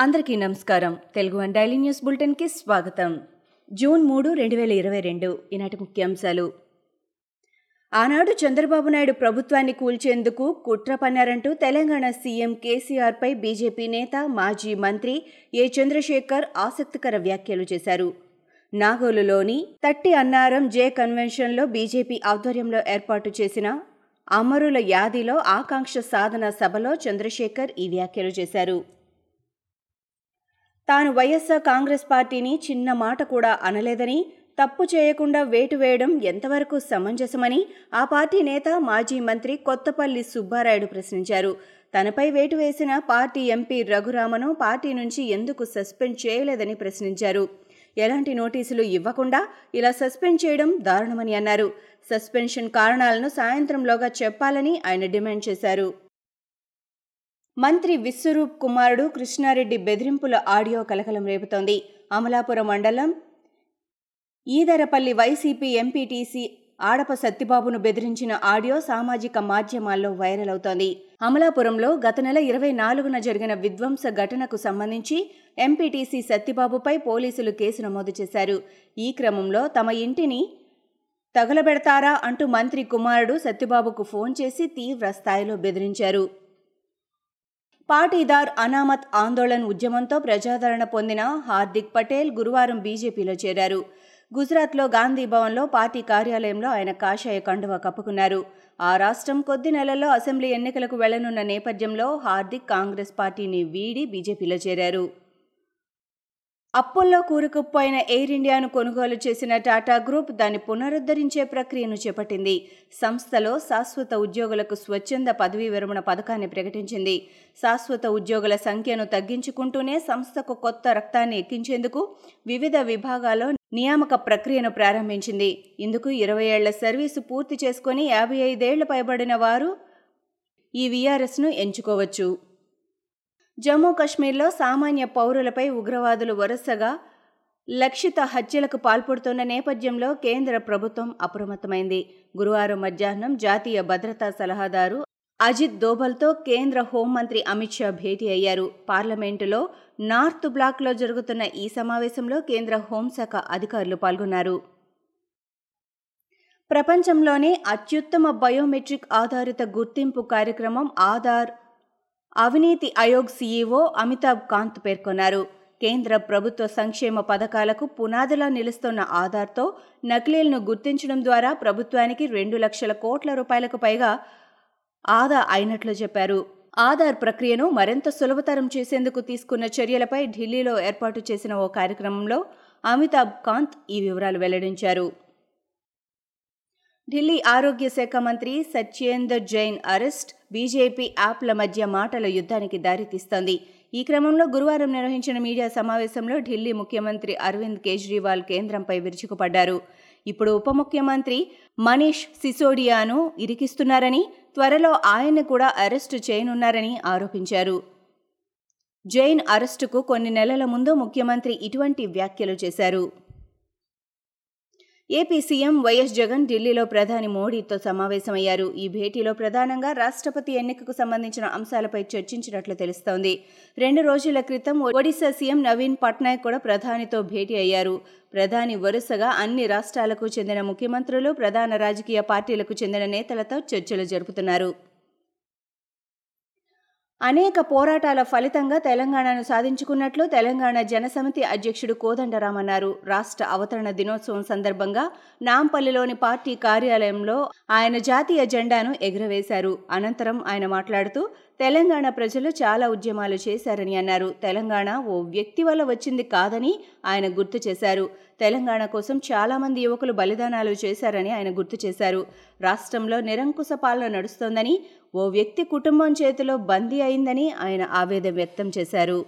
అందరికీ నమస్కారం. Telugu and daily news బులెటిన్కి స్వాగతం. జూన్ మూడు రెండు వేల ఇరవై రెండు ఈనాటి ముఖ్యాంశాలు. ఆనాడు చంద్రబాబు నాయుడు ప్రభుత్వాన్ని కూల్చేందుకు కుట్ర పన్నారంటూ తెలంగాణ సీఎం కేసీఆర్పై బీజేపీ నేత మాజీ మంత్రి ఏ చంద్రశేఖర్ ఆసక్తికర వ్యాఖ్యలు చేశారు. నాగోలులోని తట్టి అన్నారం జే కన్వెన్షన్లో బీజేపీ ఆధ్వర్యంలో ఏర్పాటు చేసిన అమరుల యాదిలో ఆకాంక్ష సాధన సభలో చంద్రశేఖర్ ఈ వ్యాఖ్యలు చేశారు. తాను వైఎస్ఆర్ కాంగ్రెస్ పార్టీని చిన్న మాట కూడా అనలేదని తప్పు చేయకుండా వేటు వేయడం ఎంతవరకు సమంజసమని ఆ పార్టీ నేత మాజీ మంత్రి కొత్తపల్లి సుబ్బారాయుడు ప్రశ్నించారు. తనపై వేటు వేసిన పార్టీ ఎంపీ రఘురామను పార్టీ నుంచి ఎందుకు సస్పెండ్ చేయలేదని ప్రశ్నించారు. ఎలాంటి నోటీసులు ఇవ్వకుండా ఇలా సస్పెండ్ చేయడం దారుణమని అన్నారు. సస్పెన్షన్ కారణాలను సాయంత్రంలోగా చెప్పాలని ఆయన డిమాండ్ చేశారు. మంత్రి విశ్వరూప్ కుమారుడు కృష్ణారెడ్డి బెదిరింపుల ఆడియో కలకలం రేపుతోంది. అమలాపురం మండలం ఈదరపల్లి వైసీపీ ఎంపీటీసీ ఆడప సత్తిబాబును బెదిరించిన ఆడియో సామాజిక మాధ్యమాల్లో వైరల్ అవుతోంది. అమలాపురంలో గత నెల ఇరవై నాలుగున జరిగిన విధ్వంస ఘటనకు సంబంధించి ఎంపీటీసీ సత్తిబాబుపై పోలీసులు కేసు నమోదు చేశారు. ఈ క్రమంలో తమ ఇంటిని తగలబెడతారా అంటూ మంత్రి కుమారుడు సత్తిబాబుకు ఫోన్ చేసి తీవ్ర స్థాయిలో బెదిరించారు. పాటీదార్ అనామత్ ఆందోళన్ ఉద్యమంతో ప్రజాదరణ పొందిన హార్దిక్ పటేల్ గురువారం బీజేపీలో చేరారు. గుజరాత్లో గాంధీ భవన్లో పార్టీ కార్యాలయంలో ఆయన కాషాయ కండువా కప్పుకున్నారు. ఆ రాష్ట్రం కొద్ది నెలల్లో అసెంబ్లీ ఎన్నికలకు వెళ్ళనున్న నేపథ్యంలో హార్దిక్ కాంగ్రెస్ పార్టీని వీడి బీజేపీలో చేరారు. అప్పుల్లో కూరుకుపోయిన ఎయిర్ ఇండియాను కొనుగోలు చేసిన టాటా గ్రూప్ దాన్ని పునరుద్ధరించే ప్రక్రియను చేపట్టింది. సంస్థలో శాశ్వత ఉద్యోగులకు స్వచ్ఛంద పదవీ విరమణ పథకాన్ని ప్రకటించింది. శాశ్వత ఉద్యోగుల సంఖ్యను తగ్గించుకుంటూనే సంస్థకు కొత్త రక్తాన్ని ఎక్కించేందుకు వివిధ విభాగాల్లో నియామక ప్రక్రియను ప్రారంభించింది. ఇందుకు ఇరవై ఏళ్ళ సర్వీసు పూర్తి చేసుకుని యాభై ఐదేళ్ళు పైబడిన వారు ఈ వీఆర్ఎస్ను ఎంచుకోవచ్చు. జమ్మూ కశ్మీర్లో సామాన్య పౌరులపై ఉగ్రవాదులు వరుసగా లక్షిత హత్యలకు పాల్పడుతున్న నేపథ్యంలో కేంద్ర ప్రభుత్వం అప్రమత్తమైంది. గురువారం మధ్యాహ్నం జాతీయ భద్రతా సలహాదారు అజిత్ దోబల్తో కేంద్ర హోంమంత్రి అమిత్ షా భేటీ అయ్యారు. పార్లమెంటులో నార్త్ బ్లాక్లో జరుగుతున్న ఈ సమావేశంలో కేంద్ర హోంశాఖ అధికారులు పాల్గొన్నారు. ప్రపంచంలోనే అత్యుత్తమ బయోమెట్రిక్ ఆధారిత గుర్తింపు కార్యక్రమం ఆధార్ అవినీతి ఆయోగ్ సీఈఓ అమితాబ్ కాంత్ పేర్కొన్నారు. కేంద్ర ప్రభుత్వ సంక్షేమ పథకాలకు పునాదిలా నిలుస్తున్న ఆధార్తో నకిలీలను గుర్తించడం ద్వారా ప్రభుత్వానికి రెండు లక్షల కోట్ల రూపాయలకు పైగా ఆదా అయినట్లు చెప్పారు. ఆధార్ ప్రక్రియను మరింత సులభతరం చేసేందుకు తీసుకున్న చర్యలపై ఢిల్లీలో ఏర్పాటు చేసిన ఓ కార్యక్రమంలో అమితాబ్ కాంత్ ఈ వివరాలు వెల్లడించారు. ఢిల్లీ ఆరోగ్య శాఖ మంత్రి సత్యేందర్ జైన్ అరెస్ట్ బీజేపీ యాప్ల మధ్య మాటల యుద్ధానికి దారితీస్తోంది. ఈ క్రమంలో గురువారం నిర్వహించిన మీడియా సమావేశంలో ఢిల్లీ ముఖ్యమంత్రి అరవింద్ కేజ్రీవాల్ కేంద్రంపై విరుచుకుపడ్డారు. ఇప్పుడు ఉప ముఖ్యమంత్రి మనీష్ సిసోడియాను ఇరికిస్తున్నారని త్వరలో ఆయన కూడా అరెస్టు చేయనున్నారని ఆరోపించారు. జైన్ అరెస్టుకు కొన్ని నెలల ముందు ముఖ్యమంత్రి ఇటువంటి వ్యాఖ్యలు చేశారు. ఏపీ సీఎం వైఎస్ జగన్ ఢిల్లీలో ప్రధాని మోడీతో సమావేశమయ్యారు. ఈ భేటీలో ప్రధానంగా రాష్ట్రపతి ఎన్నికకు సంబంధించిన అంశాలపై చర్చించినట్లు తెలుస్తోంది. రెండు రోజుల క్రితం ఒడిశా సీఎం నవీన్ పట్నాయక్ కూడా ప్రధానితో భేటీ అయ్యారు. ప్రధాని వరుసగా అన్ని రాష్ట్రాలకు చెందిన ముఖ్యమంత్రులు ప్రధాన రాజకీయ పార్టీలకు చెందిన నేతలతో చర్చలు జరుపుతున్నారు. అనేక పోరాటాల ఫలితంగా తెలంగాణను సాధించుకున్నట్లు తెలంగాణ జనసమితి అధ్యక్షుడు కోదండరాం అన్నారు. రాష్ట్ర అవతరణ దినోత్సవం సందర్భంగా నాంపల్లిలోని పార్టీ కార్యాలయంలో ఆయన జాతీయ జెండాను ఎగురవేశారు. అనంతరం ఆయన మాట్లాడుతూ తెలంగాణ ప్రజలు చాలా ఉద్యమాలు చేశారని అన్నారు. తెలంగాణ ఓ వ్యక్తి వల్ల వచ్చింది కాదని ఆయన గుర్తు చేశారు. తెలంగాణ కోసం చాలామంది యువకులు బలిదానాలు చేశారని ఆయన గుర్తు చేశారు. రాష్ట్రంలో నిరంకుశ పాలన నడుస్తోందని ఓ వ్యక్తి కుటుంబం చేతిలో బందీ అయిందని ఆయన ఆవేదన వ్యక్తం చేశారు.